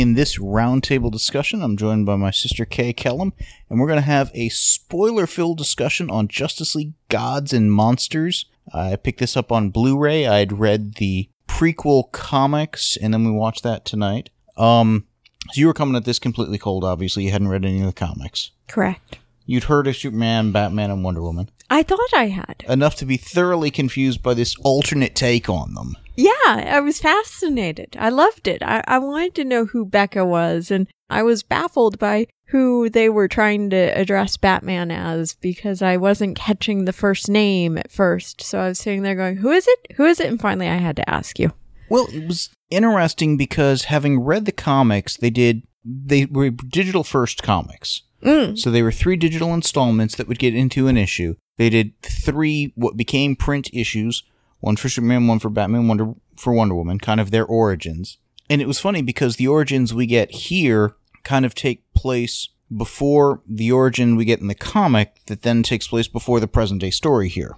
In this roundtable discussion, I'm joined by my sister Kay Kellam, and we're going to have a spoiler filled discussion on Justice League Gods and Monsters. I picked this up on Blu ray. I had read the prequel comics, and then we watched that tonight. Um, so you were coming at this completely cold, obviously. You hadn't read any of the comics. Correct. You'd heard of Superman, Batman, and Wonder Woman. I thought I had. Enough to be thoroughly confused by this alternate take on them. Yeah, I was fascinated. I loved it. I, I wanted to know who Bekka was, and I was baffled by who they were trying to address Batman as because I wasn't catching the first name at first. So I was sitting there going, Who is it? Who is it? And finally I had to ask you. Well, it was interesting because having read the comics, they did they were digital first comics. Mm. So they were three digital installments that would get into an issue. They did three what became print issues, one for Superman, one for Batman, one for Wonder Woman, kind of their origins. And it was funny because the origins we get here kind of take place before the origin we get in the comic that then takes place before the present day story here.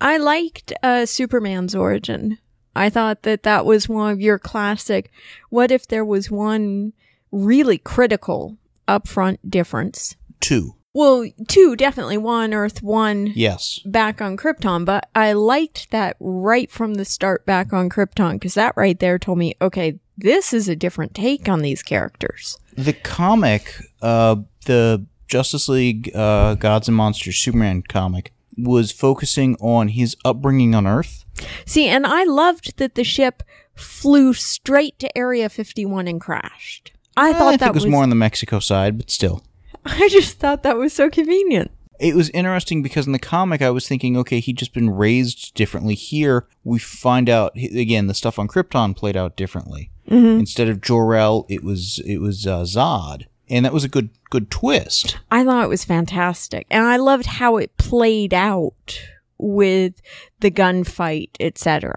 I liked uh, Superman's origin. I thought that that was one of your classic. What if there was one really critical upfront difference? Two. Well, two definitely. One Earth, one Yes. back on Krypton. But I liked that right from the start back on Krypton because that right there told me, okay, this is a different take on these characters. The comic, uh, the Justice League uh, Gods and Monsters Superman comic, was focusing on his upbringing on Earth. See, and I loved that the ship flew straight to Area 51 and crashed. I thought I think that it was, more on the Mexico side, but still. I just thought that was so convenient. It was interesting because in the comic, I was thinking, okay, he'd just been raised differently. Here, we find out again the stuff on Krypton played out differently. Instead of Jor-El, it was it was uh, Zod, and that was a good good twist. I thought it was fantastic. And I loved how it played out with the gunfight, etc.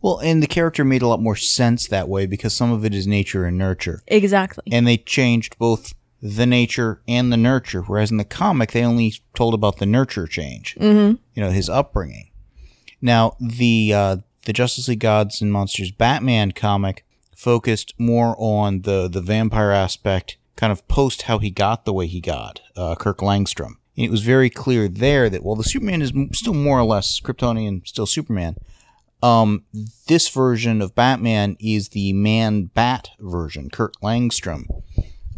Well, and the character made a lot more sense that way because some of it is nature and nurture, Exactly. and they changed both the nature and the nurture. Whereas in the comic, they only told about the nurture change. Mm-hmm. You know, his upbringing. Now, the uh, the Justice League Gods and Monsters Batman comic focused more on the the vampire aspect, kind of post how he got the way he got, uh, Kirk Langstrom. And it was very clear there that while the Superman is still more or less Kryptonian, still Superman, um, this version of Batman is the Man Bat version, Kurt Langstrom,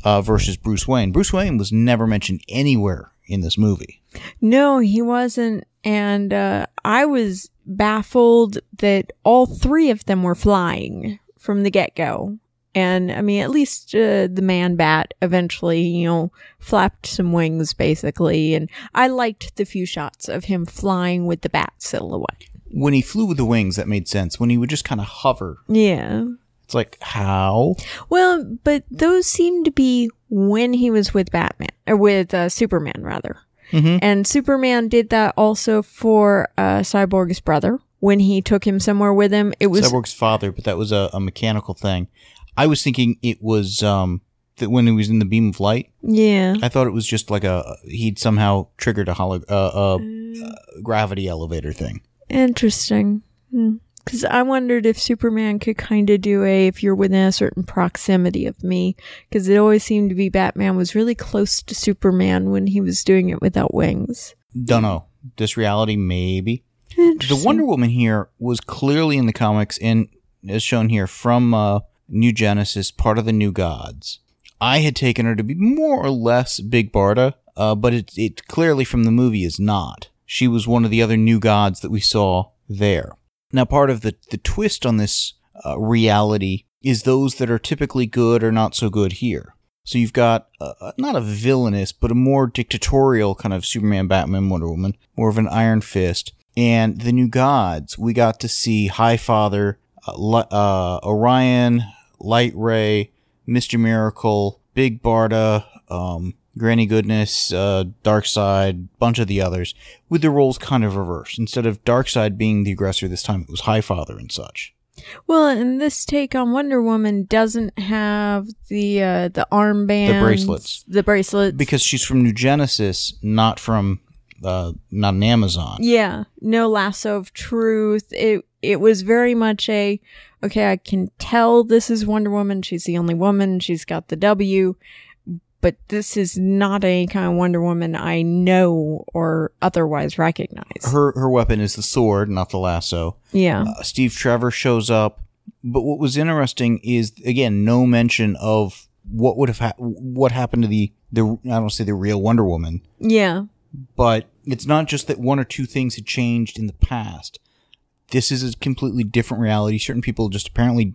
uh, versus Bruce Wayne. Bruce Wayne was never mentioned anywhere in this movie. No, he wasn't. And uh, I was baffled that all three of them were flying from the get go. And I mean, at least uh, the man bat eventually, you know, flapped some wings basically. And I liked the few shots of him flying with the bat silhouette. When he flew with the wings, that made sense. When he would just kind of hover, Yeah. It's like, how? Well, but those seem to be when he was with Batman, or with uh, Superman, rather. Mhm. And Superman did that also for uh, Cyborg's brother when he took him somewhere with him. It was Cyborg's father, but that was a, a mechanical thing. I was thinking it was um, that when he was in the beam of light. yeah. I thought it was just like a he'd somehow triggered a holo- uh, uh, uh, gravity elevator thing. Interesting. Because I wondered if Superman could kind of do a if you're within a certain proximity of me. Because it always seemed to be Batman was really close to Superman when he was doing it without wings. Don't know. This reality, maybe. The Wonder Woman here was clearly in the comics and as shown here from uh, New Genesis, part of the New Gods. I had taken her to be more or less Big Barda, uh, but it, it clearly from the movie is not. She was one of the other New Gods that we saw there. Now, part of the, the twist on this uh, reality is those that are typically good are not so good here. So you've got uh, not a villainous, but a more dictatorial kind of Superman, Batman, Wonder Woman, more of an Iron Fist. And the new gods, we got to see Highfather, uh, uh, Orion, Lightray, Mr. Miracle, Big Barda, um, Granny Goodness, uh, Darkseid, bunch of the others, with the roles kind of reversed. Instead of Darkseid being the aggressor this time, it was Highfather and such. Well, and this take on Wonder Woman doesn't have the uh, the armband, The bracelets. the bracelets. Because she's from New Genesis, not from, uh, not an Amazon. yeah, no lasso of truth. It it was very much a okay. I can tell this is Wonder Woman. She's the only woman. She's got the W. But this is not any kind of Wonder Woman I know or otherwise recognize. Her, her weapon is the sword, not the lasso. yeah. Uh, Steve Trevor shows up. But what was interesting is again no mention of what would have ha- what happened to the the I don't say the real Wonder Woman, yeah. but it's not just that one or two things had changed in the past. This is a completely different reality. Certain people just apparently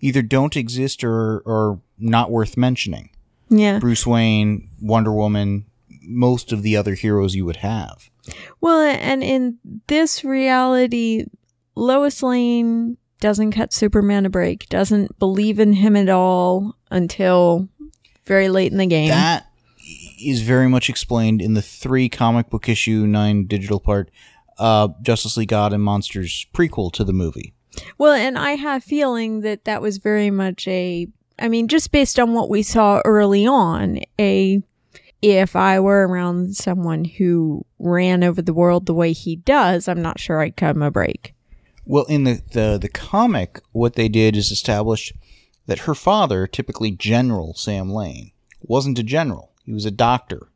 either don't exist or are not worth mentioning. Yeah. Bruce Wayne, Wonder Woman, most of the other heroes you would have. Well, and in this reality, Lois Lane doesn't cut Superman a break, doesn't believe in him at all until very late in the game. That is very much explained in the three comic book issue, nine digital part, uh, Justice League God and Monsters prequel to the movie. well, and I have feeling that that was very much a, I mean, just based on what we saw early on, a, if I were around someone who ran over the world the way he does, I'm not sure I'd cut him a break. Well, in the, the, the comic, what they did is establish that her father, typically General Sam Lane, wasn't a general. He was a doctor.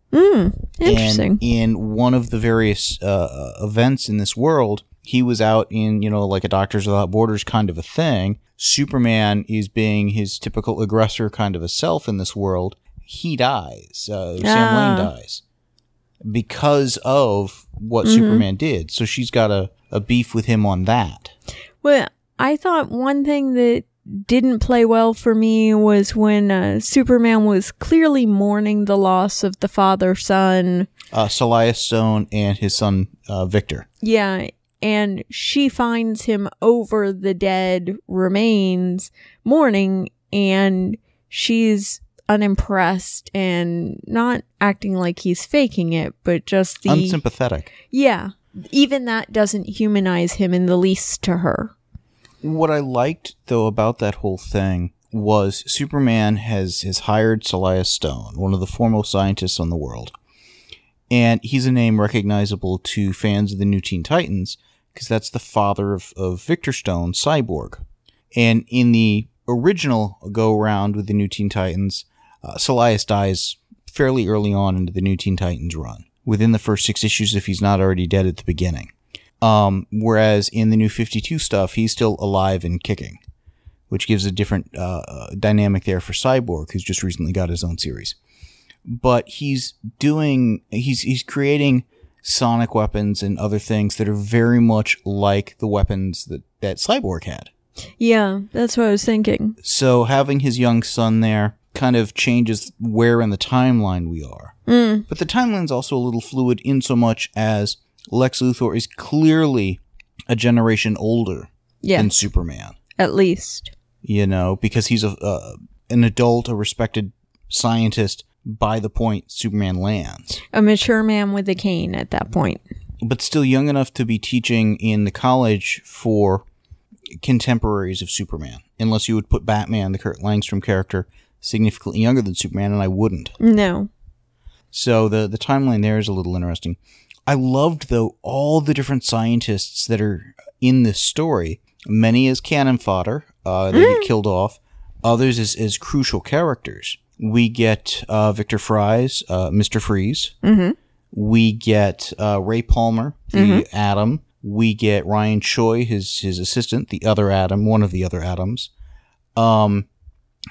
Interesting. And in one of the various uh, events in this world, he was out in, you know, like a Doctors Without Borders kind of a thing. Superman is being his typical aggressor kind of a self in this world. He dies. Uh, Sam Ah. Lane dies because of what Superman did. So she's got a, a beef with him on that. Well, I thought one thing that didn't play well for me was when uh, Superman was clearly mourning the loss of the father son. Uh, Silas Stone and his son uh, Victor. Yeah, and she finds him over the dead remains mourning, and she's unimpressed and not acting like he's faking it, but just the. Unsympathetic. yeah, even that doesn't humanize him in the least to her. What I liked though about that whole thing was Superman has has hired Silas Stone, one of the foremost scientists on the world, and he's a name recognizable to fans of the New Teen Titans because that's the father of, of Victor Stone, Cyborg. And in the original go round with the New Teen Titans, uh, Silas dies fairly early on into the New Teen Titans run, within the first six issues if he's not already dead at the beginning. Um, whereas in the new 52 stuff, he's still alive and kicking, which gives a different uh, uh, dynamic there for Cyborg, who's just recently got his own series. But he's doing, he's he's creating sonic weapons and other things that are very much like the weapons that that Cyborg had. Yeah, that's what I was thinking. So having his young son there kind of changes where in the timeline we are. Mm. But the timeline's also a little fluid in so much as Lex Luthor is clearly a generation older Yeah, than Superman. at least. You know, because he's a uh, an adult, a respected scientist by the point Superman lands, A mature man with a cane at that point. but still young enough to be teaching in the college for contemporaries of Superman. Unless you would put Batman, the Kurt Langstrom character, significantly younger than Superman, and I wouldn't. No. So the the timeline there is a little interesting. I loved though all the different scientists that are in this story. Many as cannon fodder, uh, they get killed off. Others as, as crucial characters. We get uh, Victor Fries, uh, Mister Freeze. Mm-hmm. We get uh, Ray Palmer, the Atom. We get Ryan Choi, his his assistant, the other Atom, one of the other Atoms. Um,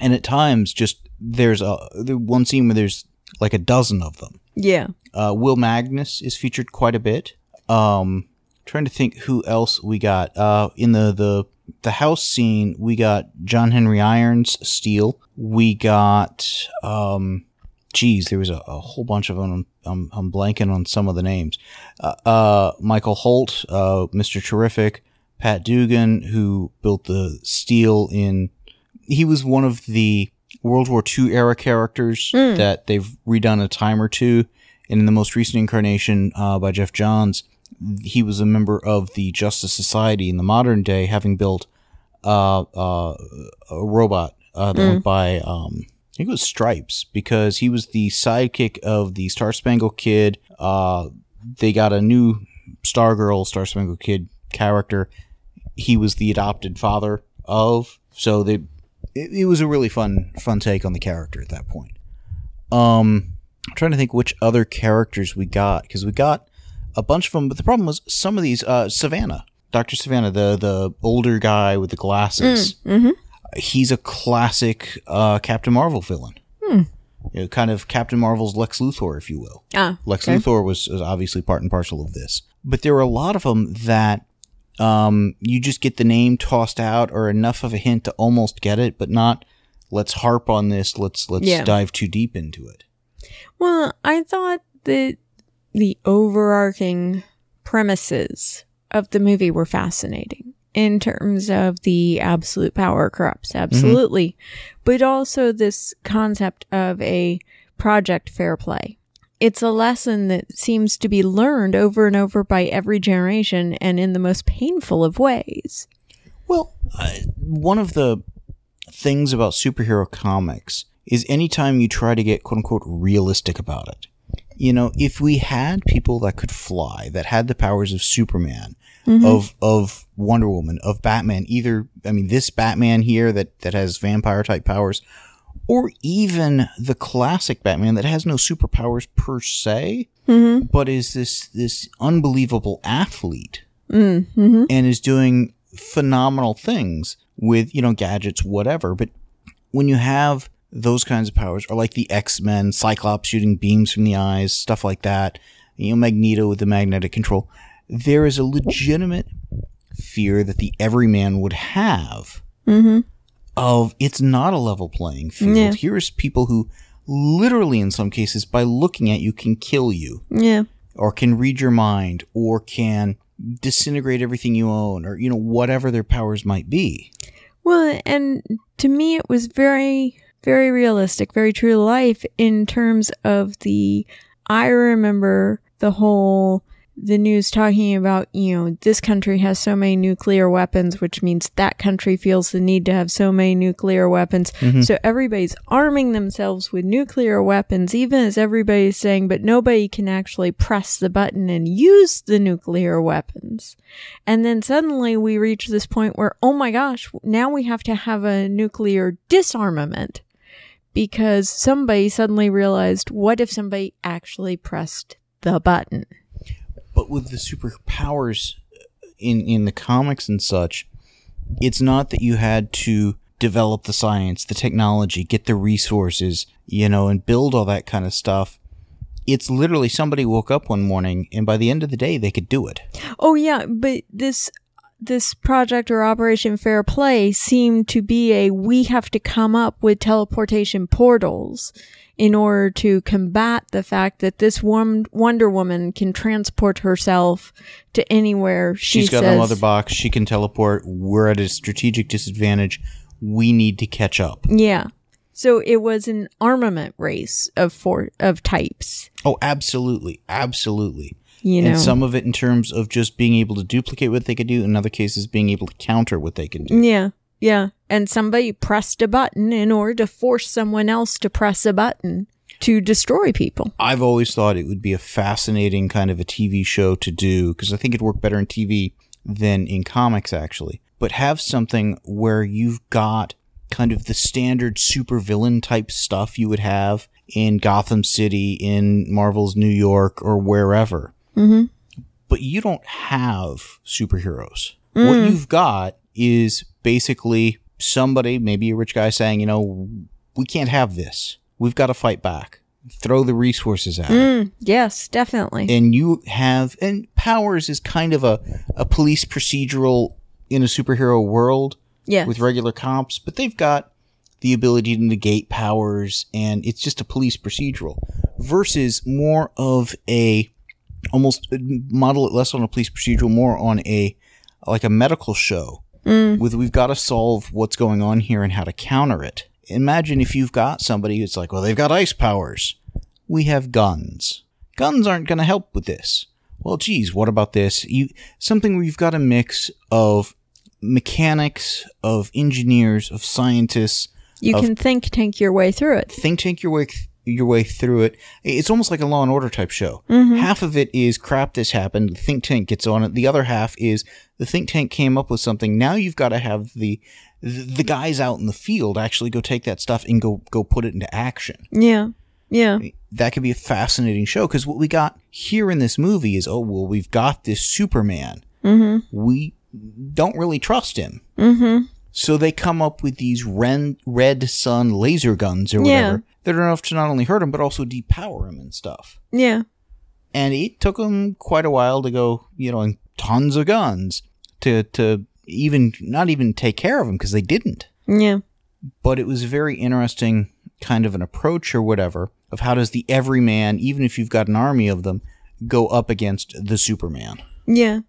and at times, just there's a the one scene where there's like a dozen of them. Yeah. Uh, Will Magnus is featured quite a bit. Um, trying to think who else we got. Uh, in the, the, the house scene, we got John Henry Irons, Steel. We got, um, geez, there was a, a whole bunch of them. I'm, I'm blanking on some of the names. Uh, uh Michael Holt, uh, Mr. Terrific, Pat Dugan, who built the Steel in, he was one of the World War II era characters that they've redone a time or two. And in the most recent incarnation uh, by Geoff Johns, he was a member of the Justice Society in the modern day, having built uh, uh, a robot uh, that went by, um, I think it was Stripes, because he was the sidekick of the Star Spangled Kid. Uh, they got a new Stargirl, Star Spangled Kid character. He was the adopted father of, so they it, it was a really fun fun take on the character at that point. Um, I'm trying to think which other characters we got because we got a bunch of them, but the problem was some of these. Uh, Sivana, Doctor Sivana, the the older guy with the glasses. He's a classic uh, Captain Marvel villain. You know, kind of Captain Marvel's Lex Luthor, if you will. Ah, Lex okay. Luthor was, was obviously part and parcel of this, but there were a lot of them that um, you just get the name tossed out or enough of a hint to almost get it, but not. Let's harp on this. Let's let's Yeah. dive too deep into it. Well, I thought that the overarching premises of the movie were fascinating in terms of the absolute power corrupts, absolutely, but also this concept of a project fair play. It's a lesson that seems to be learned over and over by every generation and in the most painful of ways. Well, uh, one of the things about superhero comics is anytime you try to get quote unquote realistic about it. You know, if we had people that could fly, that had the powers of Superman, mm-hmm. of of Wonder Woman, of Batman, either I mean this Batman here that that has vampire type powers, or even the classic Batman that has no superpowers per se, mm-hmm. but is this this unbelievable athlete mm, mm-hmm. and is doing phenomenal things with you know gadgets whatever. But when you have those kinds of powers or like the x-men cyclops shooting beams from the eyes stuff like that. You know magneto with the magnetic control. There is a legitimate fear that the everyman would have mm-hmm. of it's not a level playing field. Yeah. here's people who literally in some cases by looking at you can kill you Yeah. or can read your mind or can disintegrate everything you own or you know whatever their powers might be. Well, and to me, it was very, very realistic, very true to life in terms of the. I remember the whole the news talking about you know this country has so many nuclear weapons which means that country feels the need to have so many nuclear weapons. Mm-hmm. So everybody's arming themselves with nuclear weapons even as everybody's saying but nobody can actually press the button and use the nuclear weapons. And then suddenly we reach this point where, oh my gosh, now we have to have a nuclear disarmament because somebody suddenly realized what if somebody actually pressed the button? but with the superpowers uh, in in the comics and such it's not that you had to develop the science the technology get the resources you know and build all that kind of stuff it's literally somebody woke up one morning and by the end of the day they could do it Oh yeah, but this this project or operation fair play seemed to be a we have to come up with teleportation portals in order to combat the fact that this Wonder Woman can transport herself to anywhere she She's got says. a mother box she can teleport we're at a strategic disadvantage we need to catch up Yeah. So it was an armament race of four of types. oh absolutely absolutely You know. and some of it in terms of just being able to duplicate what they could do in other cases being able to counter what they can do yeah. Yeah. And somebody pressed a button in order to force someone else to press a button to destroy people. I've always thought it would be a fascinating kind of a TV show to do because I think it'd work better in TV than in comics, actually. But have something where you've got kind of the standard supervillain type stuff you would have in Gotham City, in Marvel's New York, or wherever. Mhm. But you don't have superheroes. What you've got is basically somebody, maybe a rich guy, saying, you know, we can't have this. We've got to fight back. Throw the resources at it Mm, yes, definitely. and you have and powers is kind of a, a police procedural in a superhero world yeah. with regular cops but they've got the ability to negate powers and it's just a police procedural versus more of a almost uh, model it less on a police procedural more on a like a medical show mm. with we've got to solve what's going on here and how to counter it imagine if you've got somebody who's like, well, they've got ice powers. We have guns. Guns aren't going to help with this. Well, geez, what about this? You something where you've got a mix of mechanics, of engineers, of scientists. You Of- can think tank your way through it. Think tank your way your way through it. It's almost like a Law and Order type show. Half of it is crap. This happened. The think tank gets on it. The other half is the think tank came up with something. Now you've got to have the the guys out in the field actually go take that stuff and go go put it into action. Yeah. Yeah. That could be a fascinating show because what we got here in this movie is oh well we've got this Superman. Mm-hmm. We don't really trust him. Mm-hmm. So they come up with these ren- red sun laser guns or Yeah. whatever that are enough to not only hurt him but also depower him and stuff. Yeah. And it took them quite a while to go, you know, and tons of guns to to even not even take care of him because they didn't. Yeah. But it was a very interesting kind of an approach or whatever of how does the everyman, even if you've got an army of them, go up against the Superman. Yeah.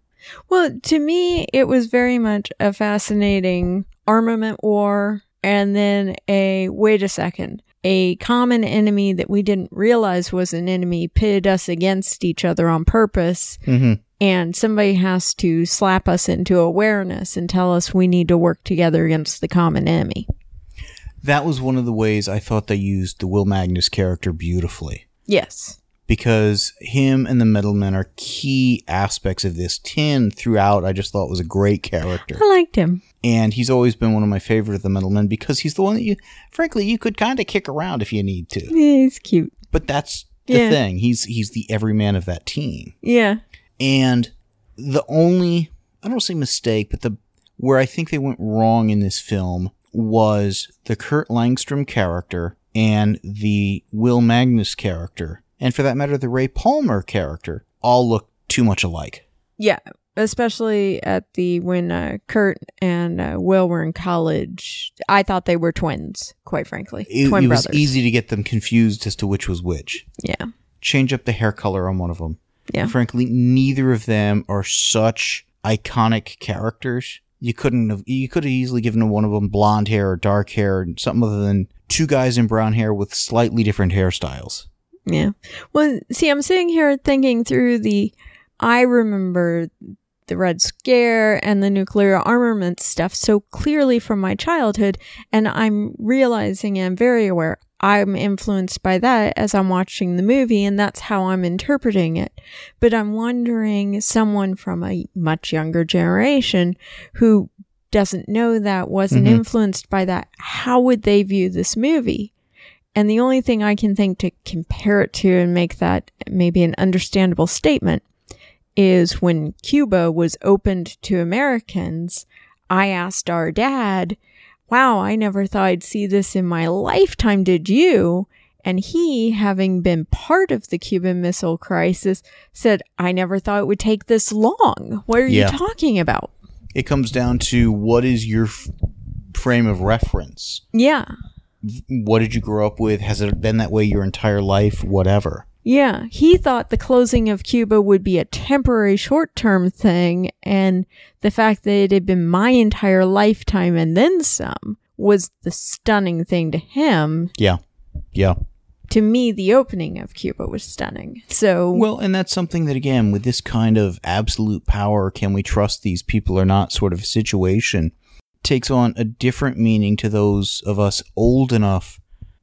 Well, to me, it was very much a fascinating armament war and then a wait a second. A common enemy that we didn't realize was an enemy pitted us against each other on purpose, Mm-hmm. and somebody has to slap us into awareness and tell us we need to work together against the common enemy. That was one of the ways I thought they used the Will Magnus character beautifully. Yes. Because him and the Metalmen are key aspects of this. Tin throughout, I just thought was a great character, I liked him. and he's always been one of my favorite of the Metalmen because he's the one that you, frankly, you could kind of kick around if you need to. Yeah, he's cute. But that's the Yeah. thing; he's he's the everyman of that team, Yeah. and the only I don't say mistake, but the where I think they went wrong in this film was the Kurt Langstrom character and the Will Magnus character, and for that matter, the Ray Palmer character, all look too much alike. Yeah, especially at the when uh, Kurt and uh, Will were in college. I thought they were twins, quite frankly, It, twin it was easy to get them confused as to which was which. Yeah, Change up the hair color on one of them. Yeah. Frankly, neither of them are such iconic characters. You couldn't have. You could have easily given one of them blonde hair or dark hair, and something other than two guys in brown hair with slightly different hairstyles. Yeah. Well, see, I'm sitting here thinking through the. I remember the Red Scare and the nuclear armament stuff so clearly from my childhood, and I'm realizing and very aware I'm influenced by that as I'm watching the movie, and that's how I'm interpreting it. But I'm wondering, someone from a much younger generation who doesn't know that, wasn't Mhm. influenced by that, how would they view this movie? And the only thing I can think to compare it to and make that maybe an understandable statement is when Cuba was opened to Americans, I asked our dad, Wow, I never thought I'd see this in my lifetime. Did you? And he, having been part of the Cuban Missile Crisis, said, I never thought it would take this long. What are Yeah. you talking about? It comes down to what is your f- frame of reference. Yeah. What did you grow up with? Has it been that way your entire life? Whatever. Yeah, he thought the closing of Cuba would be a temporary short term thing, and the fact that it had been my entire lifetime and then some was the stunning thing to him. Yeah. Yeah. To me, the opening of Cuba was stunning. So, Well, and that's something that, again, with this kind of absolute power, can we trust these people or not sort of situation, takes on a different meaning to those of us old enough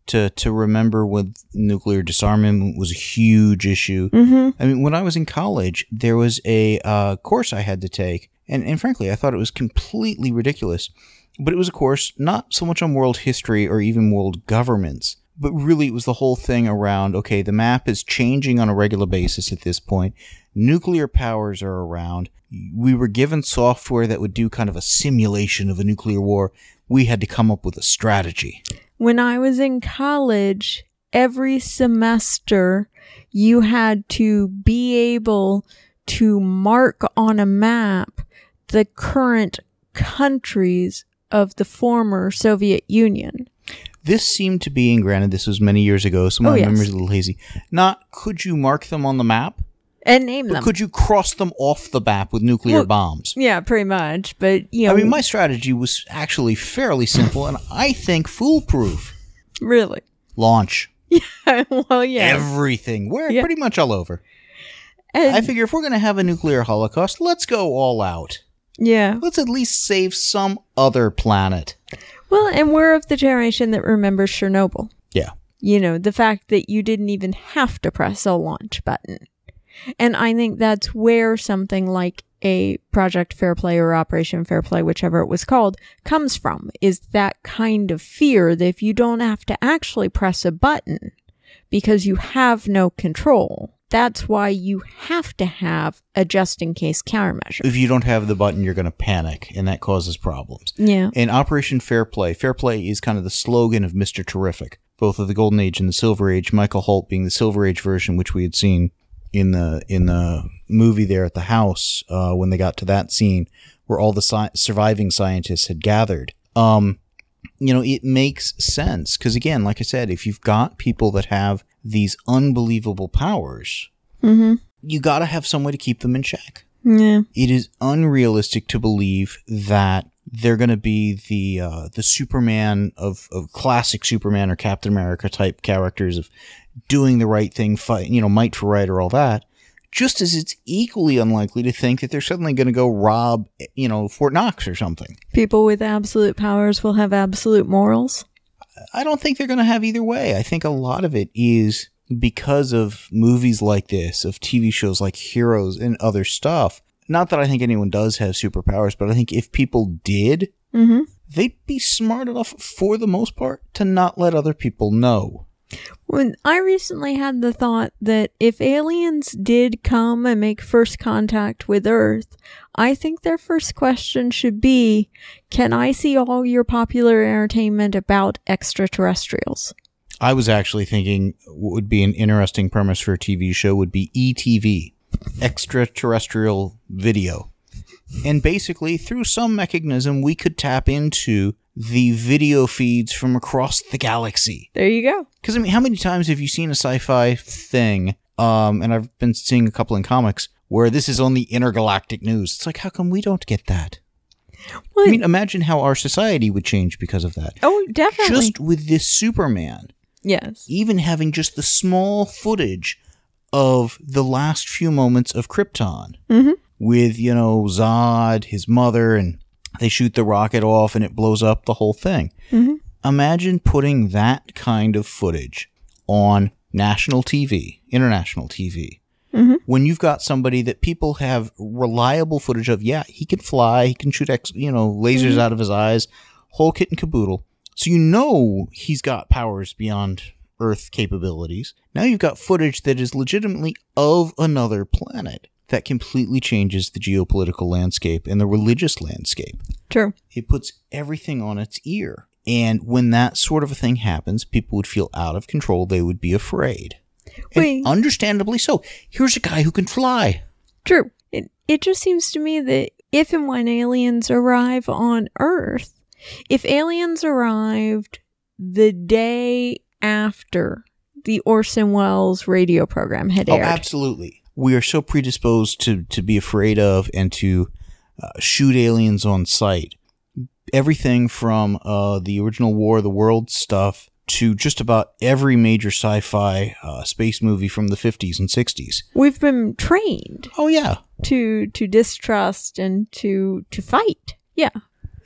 to, to remember when nuclear disarmament was a huge issue. Mhm. I mean, when I was in college, there was a uh, course I had to take, and, and frankly, I thought it was completely ridiculous. But it was a course not so much on world history or even world governments, but really it was the whole thing around okay, the map is changing on a regular basis at this point. Nuclear powers are around. We were given software that would do kind of a simulation of a nuclear war. We had to come up with a strategy. when I was in college, every semester you had to be able to mark on a map the current countries of the former Soviet Union. This seemed to be, and granted, this was many years ago, so my Oh, yes. memory's a little hazy. Not could you mark them on the map, and name But them. could you cross them off the map with nuclear Well, bombs? yeah, pretty much. But you know, I mean, my strategy was actually fairly simple and I think foolproof. really. Launch Yeah. well, yeah. everything. We're Yeah. pretty much all over. And- I figure if we're going to have a nuclear holocaust, let's go all out. yeah. Let's at least save some other planet. Well, and we're of the generation that remembers Chernobyl. Yeah. You know, the fact that you didn't even have to press a launch button. And I think that's where something like a Project Fair Play or Operation Fair Play, whichever it was called, comes from is that kind of fear that if you don't have to actually press a button because you have no control, that's why you have to have a just in case countermeasure. If you don't have the button, you're going to panic, and that causes problems. Yeah. In Operation Fair Play, Fair Play is kind of the slogan of Mr. Terrific, both of the Golden Age and the Silver Age. Michael Holt being the Silver Age version, which we had seen in the in the movie there at the house uh, when they got to that scene where all the sci- surviving scientists had gathered. Um, you know, it makes sense because again, like I said, if you've got people that have these unbelievable powers, Mm-hmm. you got to have some way to keep them in check Yeah. it is unrealistic to believe that they're going to be the uh, the Superman of, of classic Superman or Captain America type characters of doing the right thing, fight, you know, might for right or all that. Just as it's equally unlikely to think that they're suddenly going to go rob, you know, Fort Knox or something. People with absolute powers will have absolute morals. I don't think they're going to have either way. I think a lot of it is because of movies like this, of TV shows like Heroes and other stuff. Not that I think anyone does have superpowers, but I think if people did, Mm-hmm. they'd be smart enough for the most part to not let other people know. When I recently had the thought that if aliens did come and make first contact with Earth, I think their first question should be, "Can I see all your popular entertainment about extraterrestrials?" I was actually thinking what would be an interesting premise for a TV show would be ETV, extraterrestrial video. And basically, through some mechanism, we could tap into the video feeds from across the galaxy. There you go. Because I mean, how many times have you seen a sci-fi thing? Um, and I've been seeing a couple in comics where this is on the intergalactic news. It's like, how come we don't get that? Well, I mean, imagine how our society would change because of that. oh, definitely. Just with this Superman, yes. even having just the small footage of the last few moments of Krypton Mhm. with, you know, Zod, his mother, and they shoot the rocket off and it blows up the whole thing. Mhm. Imagine putting that kind of footage on national TV, international TV. Mhm. When you've got somebody that people have reliable footage of, yeah, he can fly, he can shoot, ex, you know, lasers out of his eyes, whole kit and caboodle. So you know he's got powers beyond Earth capabilities. Now you've got footage that is legitimately of another planet that completely changes the geopolitical landscape and the religious landscape. True. It puts everything on its ear. And when that sort of a thing happens, people would feel out of control. They would be afraid. And understandably so. Here's a guy who can fly. True. It it just seems to me that if and when aliens arrive on Earth, if aliens arrived the day after the Orson Welles radio program had aired. Oh, aired, absolutely. We are so predisposed to, to be afraid of and to uh, shoot aliens on sight. Everything from uh, the original War of the Worlds stuff to just about every major sci fi uh, space movie from the 50s and 60s. we've been trained Oh, yeah. to to distrust and to to fight. Yeah.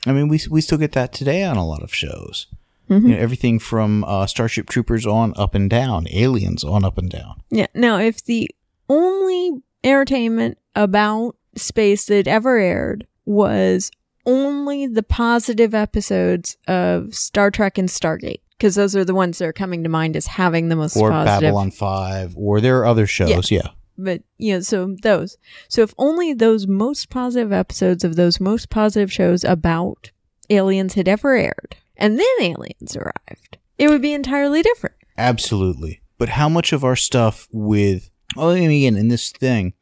I mean, we, we still get that today on a lot of shows. Mhm. You know, everything from uh, Starship Troopers on up and down, aliens on up and down. Yeah. Now, if the only entertainment about space that ever aired was only the positive episodes of Star Trek and Stargate, because those are the ones that are coming to mind as having the most Or positive. Babylon 5, or there are other shows, yeah. But, you know, so those. So if only those most positive episodes of those most positive shows about aliens had ever aired, and then aliens arrived, it would be entirely different. Absolutely. But how much of our stuff with, oh, I mean, again, in this thing,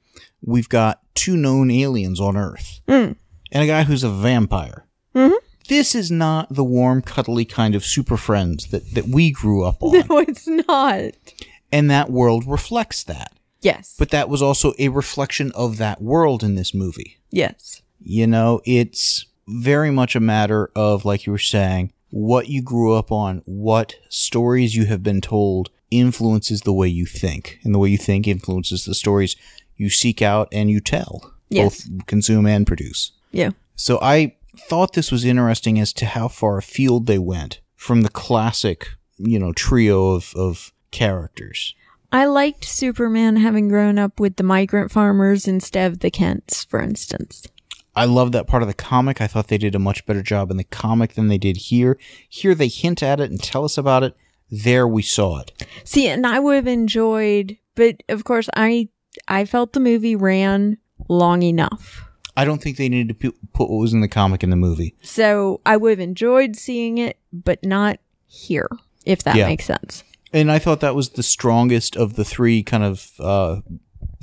we've got two known aliens on Earth Mm. and a guy who's a vampire. Mhm. This is not the warm, cuddly kind of super friends that, that we grew up on. No, it's not. and that world reflects that. Yes. but that was also a reflection of that world in this movie. yes. You know, it's very much a matter of, like you were saying, what you grew up on, what stories you have been told influences the way you think, and the way you think influences the stories you seek out and you tell, Yes. both consume and produce. Yeah. So I thought this was interesting as to how far afield they went from the classic, you know, trio of, of characters. I liked Superman having grown up with the migrant farmers instead of the Kents, for instance. I love that part of the comic. I thought they did a much better job in the comic than they did here. Here they hint at it and tell us about it. There we saw it. See, and I would have enjoyed, but of course, I I felt the movie ran long enough. I don't think they needed to put what was in the comic in the movie. So I would have enjoyed seeing it, but not here, if that Yeah. makes sense. And I thought that was the strongest of the three kind of uh,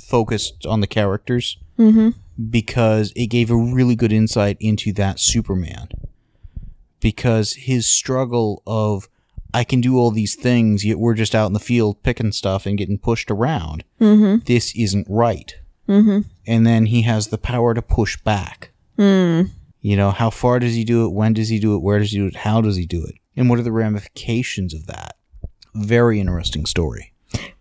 focused on the characters Mm-hmm. because it gave a really good insight into that Superman. Because his struggle of, I can do all these things, yet we're just out in the field picking stuff and getting pushed around. Mm-hmm. This isn't right. Mm-hmm. And then he has the power to push back. Mm. You know, how far does he do it? When does he do it? Where does he do it? How does he do it? And what are the ramifications of that? Very interesting story.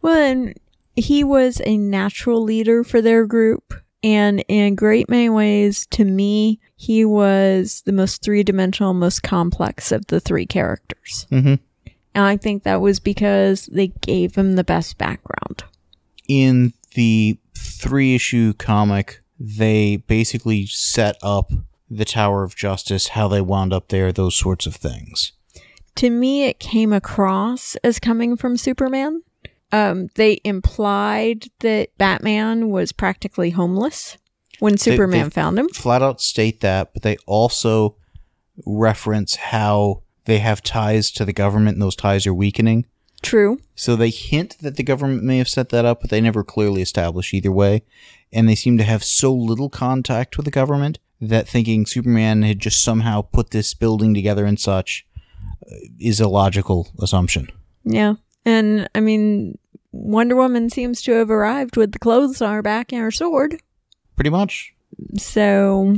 Well, and he was a natural leader for their group. And in great many ways, to me, he was the most three dimensional, most complex of the three characters. Mm-hmm. And I think that was because they gave him the best background. In the three issue comic, they basically set up the Tower of Justice, how they wound up there, those sorts of things. To me, it came across as coming from Superman. Um, they implied that Batman was practically homeless when Superman they- found him. Flat out state that, but they also reference how they have ties to the government and those ties are weakening. True. So they hint that the government may have set that up, but they never clearly establish either way. And they seem to have so little contact with the government that thinking Superman had just somehow put this building together and such uh, is a logical assumption. Yeah. And I mean, Wonder Woman seems to have arrived with the clothes on her back and her sword. Pretty much. So,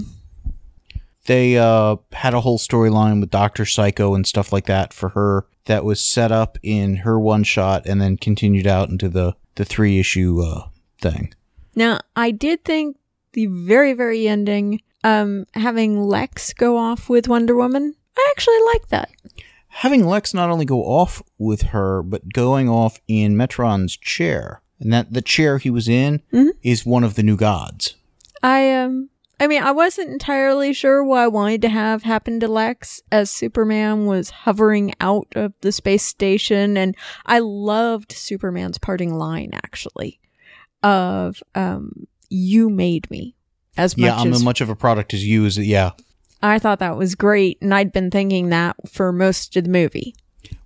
They uh, had a whole storyline with Dr. Psycho and stuff like that for her that was set up in her one shot and then continued out into the, the three issue uh, thing. now I did think the very, very ending, um, having Lex go off with Wonder Woman, I actually like that. having Lex not only go off with her, but going off in Metron's chair, and that the chair he was in Mhm. is one of the new gods. I, um, I mean, I wasn't entirely sure what I wanted to have happen to Lex as Superman was hovering out of the space station. And I loved Superman's parting line, actually, of, um, you made me as yeah, much I'm as much of a product as you. As yeah. I thought that was great. And I'd been thinking that for most of the movie.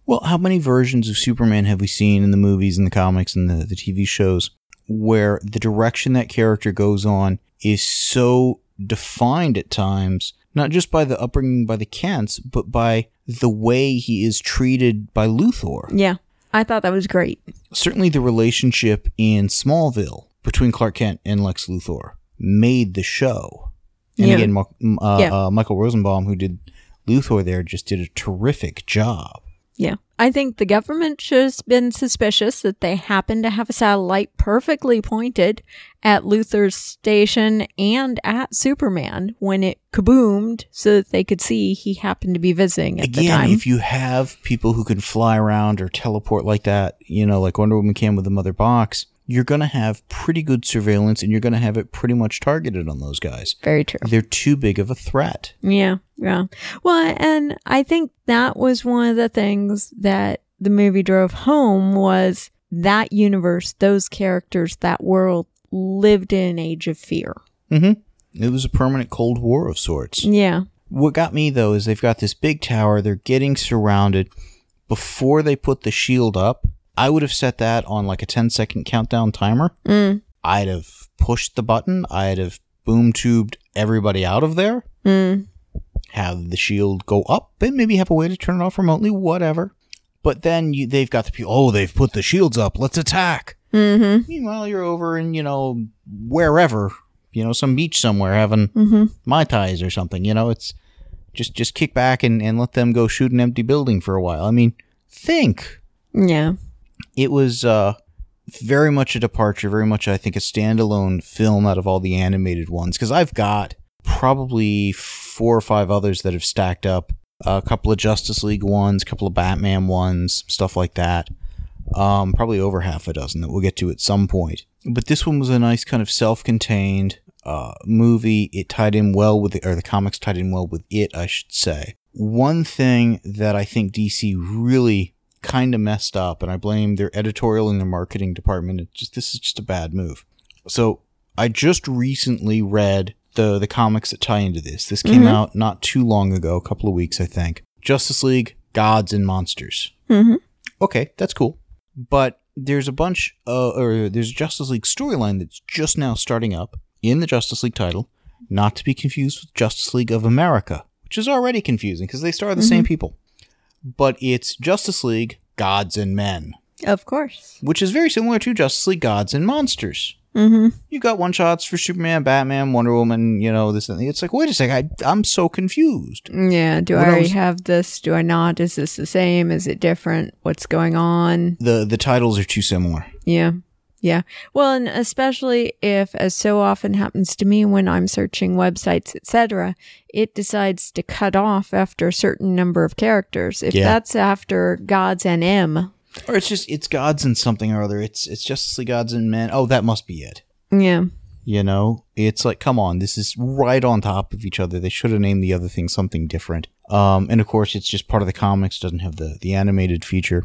Well, how many versions of Superman have we seen in the movies and the comics and the, the TV shows where the direction that character goes on is so defined at times, not just by the upbringing by the Kents, but by the way he is treated by Luthor? Yeah. I thought that was great. certainly the relationship in Smallville between Clark Kent and Lex Luthor made the show. And Yeah. again, uh, Yeah. uh, Michael Rosenbaum, who did Luthor there, just did a terrific job. Yeah. I think the government should have been suspicious that they happened to have a satellite perfectly pointed at Luthor's station and at Superman when it kaboomed so that they could see he happened to be visiting at the Again, if you have people who can fly around or teleport like that, you know, like Wonder Woman can with the Mother Box, you're going to have pretty good surveillance and you're going to have it pretty much targeted on those guys. Very true. They're too big of a threat. Yeah, yeah. Well, and I think that was one of the things that the movie drove home was that universe, those characters, that world lived in an age of fear. Mm-hmm. It was a permanent Cold War of sorts. Yeah. What got me though is they've got this big tower, they're getting surrounded. Before they put the shield up, I would have set that on like a 10 second countdown timer. Mm, I'd have pushed the button, I'd have boom tubed everybody out of there, mm, have the shield go up, and maybe have a way to turn it off remotely, whatever. But then you, they've got the people, oh, they've put the shields up, let's attack. Mm-hmm. Meanwhile, you're over in, you know, wherever, you know, some beach somewhere having Mm-hmm. Mai Tais or something. You know, it's just just kick back and, and let them go shoot an empty building for a while. I mean, think. Yeah. It was uh, very much a departure, very much, I think, a standalone film out of all the animated ones. Because I've got probably four or five others that have stacked up. a couple of Justice League ones, a couple of Batman ones, stuff like that. Um, probably over half a dozen that we'll get to at some point. But this one was a nice kind of self-contained uh, movie. It tied in well with the, or the comics tied in well with it, I should say. One thing that I think DC really kind of messed up, and I blame their editorial and their marketing department. It just this is just a bad move. So I just recently read the the comics that tie into this. This came Mhm. out not too long ago, a couple of weeks, I think. Justice League, Gods and Monsters. Mm-hmm. Okay, that's cool. But there's a bunch, uh, or there's a Justice League storyline that's just now starting up in the Justice League title, not to be confused with Justice League of America, which is already confusing because they star the same people. But it's Justice League Gods and Men, Of course. which is very similar to Justice League Gods and Monsters. Mm-hmm. You got one shots for Superman, Batman, Wonder Woman, you know, this and that. It's like, wait a second, I, I'm so confused. Yeah. Do When I I was- have this? Do I not? Is this the same? Is it different? What's going on? The the titles are too similar. Yeah. Yeah. Well, and especially if, as so often happens to me when I'm searching websites, etc., it decides to cut off after a certain number of characters. If Yeah. that's after Gods and M, Or it's just it's gods and something or other. It's it's Justice League gods and men. Oh, that must be it. yeah. You know, it's like, come on, this is right on top of each other. They should have named the other thing something different. Um, and of course, it's just part of the comics, doesn't have the, the animated feature.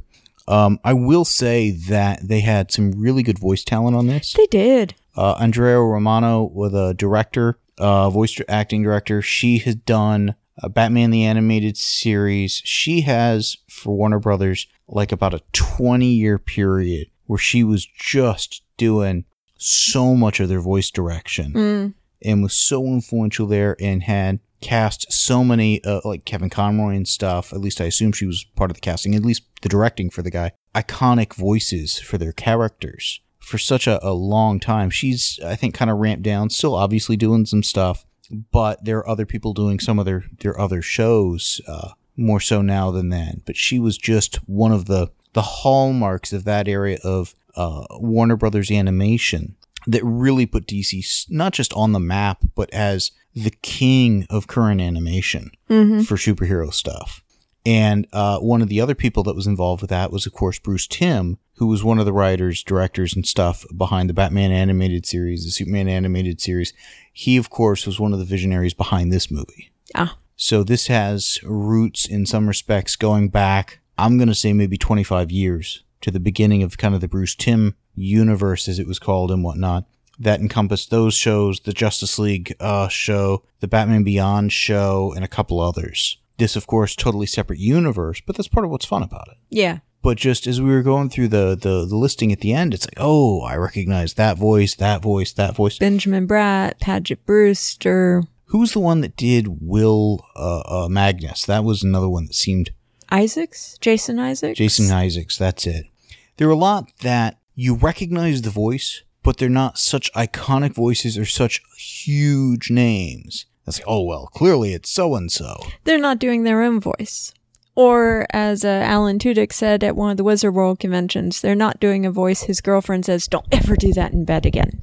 Um, I will say that they had some really good voice talent on this. They did. Uh, Andrea Romano was a director, uh, voice acting director. She has done uh, Batman the Animated Series. She has, for Warner Brothers, like about a 20 year period where she was just doing so much of their voice direction Mm. and was so influential there and had cast so many uh, like Kevin Conroy and stuff. At least I assume she was part of the casting, at least the directing for the guy. Iconic voices for their characters for such a, a long time. She's I think kind of ramped down, still obviously doing some stuff, but there are other people doing some of their their other shows uh, more so now than then. But she was just one of the the hallmarks of that area of uh, Warner Brothers animation that really put DC not just on the map, but as the king of current animation Mm-hmm. for superhero stuff. And uh, one of the other people that was involved with that was, of course, Bruce Timm, who was one of the writers, directors, and stuff behind the Batman animated series, the Superman animated series. He, of course, was one of the visionaries behind this movie. Ah. So this has roots in some respects going back, I'm going to say maybe 25 years to the beginning of kind of the Bruce Timm universe, as it was called, and whatnot. That encompassed those shows, the Justice League uh, show, the Batman Beyond show, and a couple others. This, of course, totally separate universe, but that's part of what's fun about it. Yeah. But just as we were going through the, the, the listing at the end, it's like, oh, I recognize that voice, that voice, that voice. Benjamin Bratt, Paget Brewster, Who's the one that did Will uh, uh, Magnus? That was another one that seemed Isaacs, Jason Isaacs. Jason Isaacs. That's it. There are a lot that you recognize the voice, but they're not such iconic voices or such huge names. That's like, oh well, clearly it's so and so. They're not doing their own voice. Or, as uh, Alan Tudyk said at one of the Wizard World conventions, they're not doing a voice his girlfriend says, don't ever do that in bed again.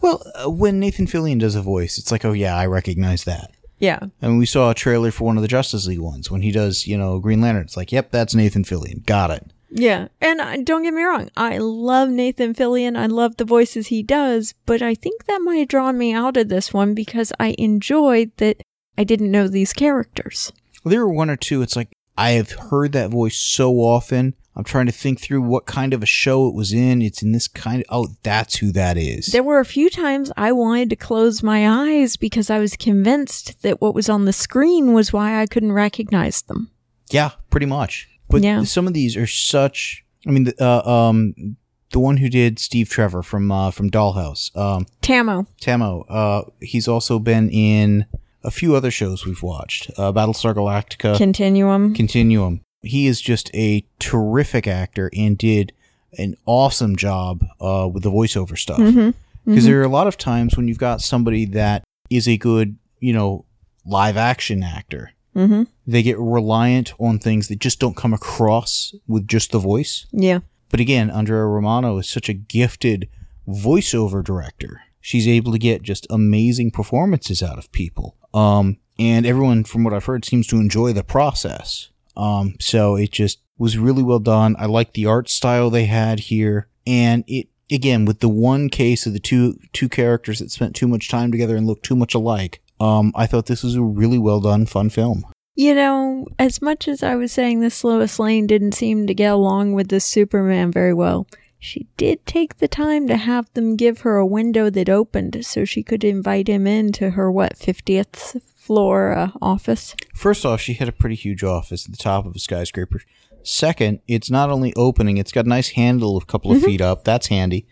Well, uh, when Nathan Fillion does a voice, it's like, oh yeah, I recognize that. Yeah. And we saw a trailer for one of the Justice League ones when he does, you know, Green Lantern. It's like, yep, that's Nathan Fillion. Got it. Yeah. And uh, don't get me wrong, I love Nathan Fillion. I love the voices he does, but I think that might have drawn me out of this one because I enjoyed that I didn't know these characters. Well, there were one or two. It's like I have heard that voice so often. I'm trying to think through what kind of a show it was in. It's in this kind of. Oh, that's who that is. There were a few times I wanted to close my eyes because I was convinced that what was on the screen was why I couldn't recognize them. Yeah, pretty much. But Yeah. some of these are such. I mean, the, uh, um, the one who did Steve Trevor from uh, from Dollhouse, um, Tahmoh. Tahmoh. Uh, he's also been in a few other shows we've watched. Uh, Battlestar Galactica, Continuum. Continuum. He is just a terrific actor and did an awesome job uh, with the voiceover stuff. Mm-hmm. Because there are a lot of times when you've got somebody that is a good, you know, live action actor, Mm-hmm. they get reliant on things that just don't come across with just the voice. Yeah. But again, Andrea Romano is such a gifted voiceover director. She's able to get just amazing performances out of people. Um, and everyone, from what I've heard, seems to enjoy the process. Um, so it just was really well done. I like the art style they had here. And it, again, with the one case of the two, two characters that spent too much time together and looked too much alike, um, I thought this was a really well done, fun film. You know, as much as I was saying this Lois Lane didn't seem to get along with this Superman very well, she did take the time to have them give her a window that opened so she could invite him into her, what, 50th floor uh, office? First off, she had a pretty huge office at the top of a skyscraper. Second, it's not only opening, it's got a nice handle a couple of feet up. That's handy.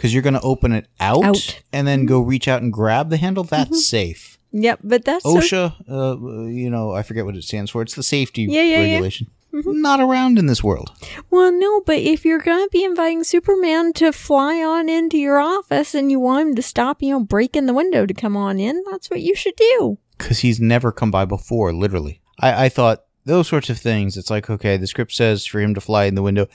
Because you're going to open it out, Out. and then go reach out and grab the handle. That's safe. Yep, but that's so- OSHA, uh, you know, I forget what it stands for. It's the safety Yeah, yeah, yeah. regulation. Not around in this world. Well, no, but if you're going to be inviting Superman to fly on into your office and you want him to stop, you know, breaking the window to come on in, that's what you should do. Because he's never come by before, literally. I, I thought those sorts of things, it's like, okay, the script says for him to fly in the window.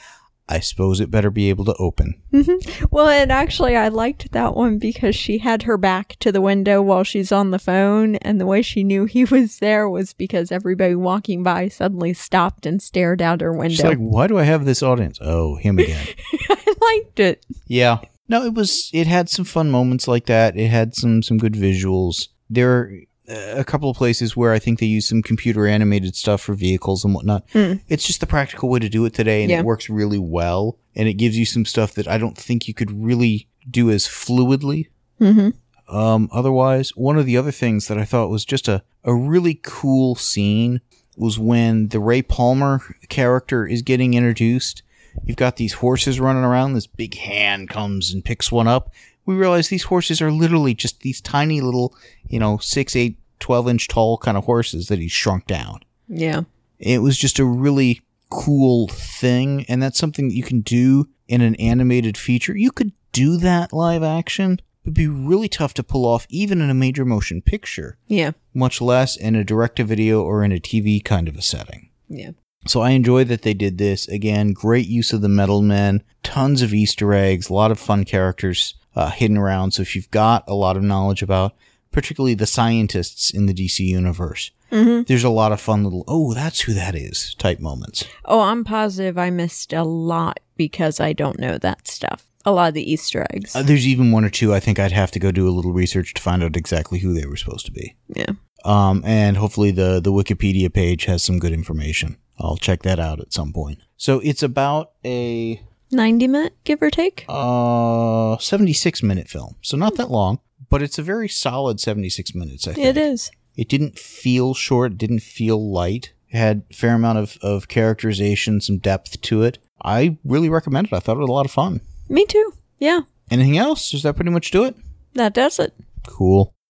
I suppose it better be able to open. Mm-hmm. Well, and actually, I liked that one because she had her back to the window while she's on the phone, and the way she knew he was there was because everybody walking by suddenly stopped and stared out her window. She's like, why do I have this audience? Oh, him again. I liked it. Yeah. No, it was. It had some fun moments like that. It had some some good visuals. There a couple of places where I think they use some computer animated stuff for vehicles and whatnot. It's just the practical way to do it today, and Yeah. it works really well. And it gives you some stuff that I don't think you could really do as fluidly. Mm-hmm. Um, otherwise, one of the other things that I thought was just a, a really cool scene was when the Ray Palmer character is getting introduced. You've got these horses running around. This big hand comes and picks one up. We realize these horses are literally just these tiny little, you know, 6, 8, 12 inch tall kind of horses that he's shrunk down. Yeah. It was just a really cool thing, and that's something that you can do in an animated feature. You could do that live action. It'd be really tough to pull off even in a major motion picture, Yeah. much less in a direct to video or in a TV kind of a setting. Yeah. So I enjoy that they did this. Again, great use of the Metal Men, tons of Easter eggs, a lot of fun characters uh, hidden around. So if you've got a lot of knowledge about, particularly the scientists in the DC universe, Mm-hmm. there's a lot of fun little, oh, that's who that is type moments. Oh, I'm positive I missed a lot because I don't know that stuff. A lot of the Easter eggs. Uh, there's even one or two I think I'd have to go do a little research to find out exactly who they were supposed to be. yeah. Um, and hopefully the, the Wikipedia page has some good information. I'll check that out at some point. So it's about a 90 minute, give or take? uh 76 minute film. So not that long, but it's a very solid 76 minutes, I think. It is. It didn't feel short, didn't feel light. It had a fair amount of, of characterization, some depth to it. I really recommend it. I thought it was a lot of fun. Me too. Yeah. Anything else? Does that pretty much do it? That does it. Cool.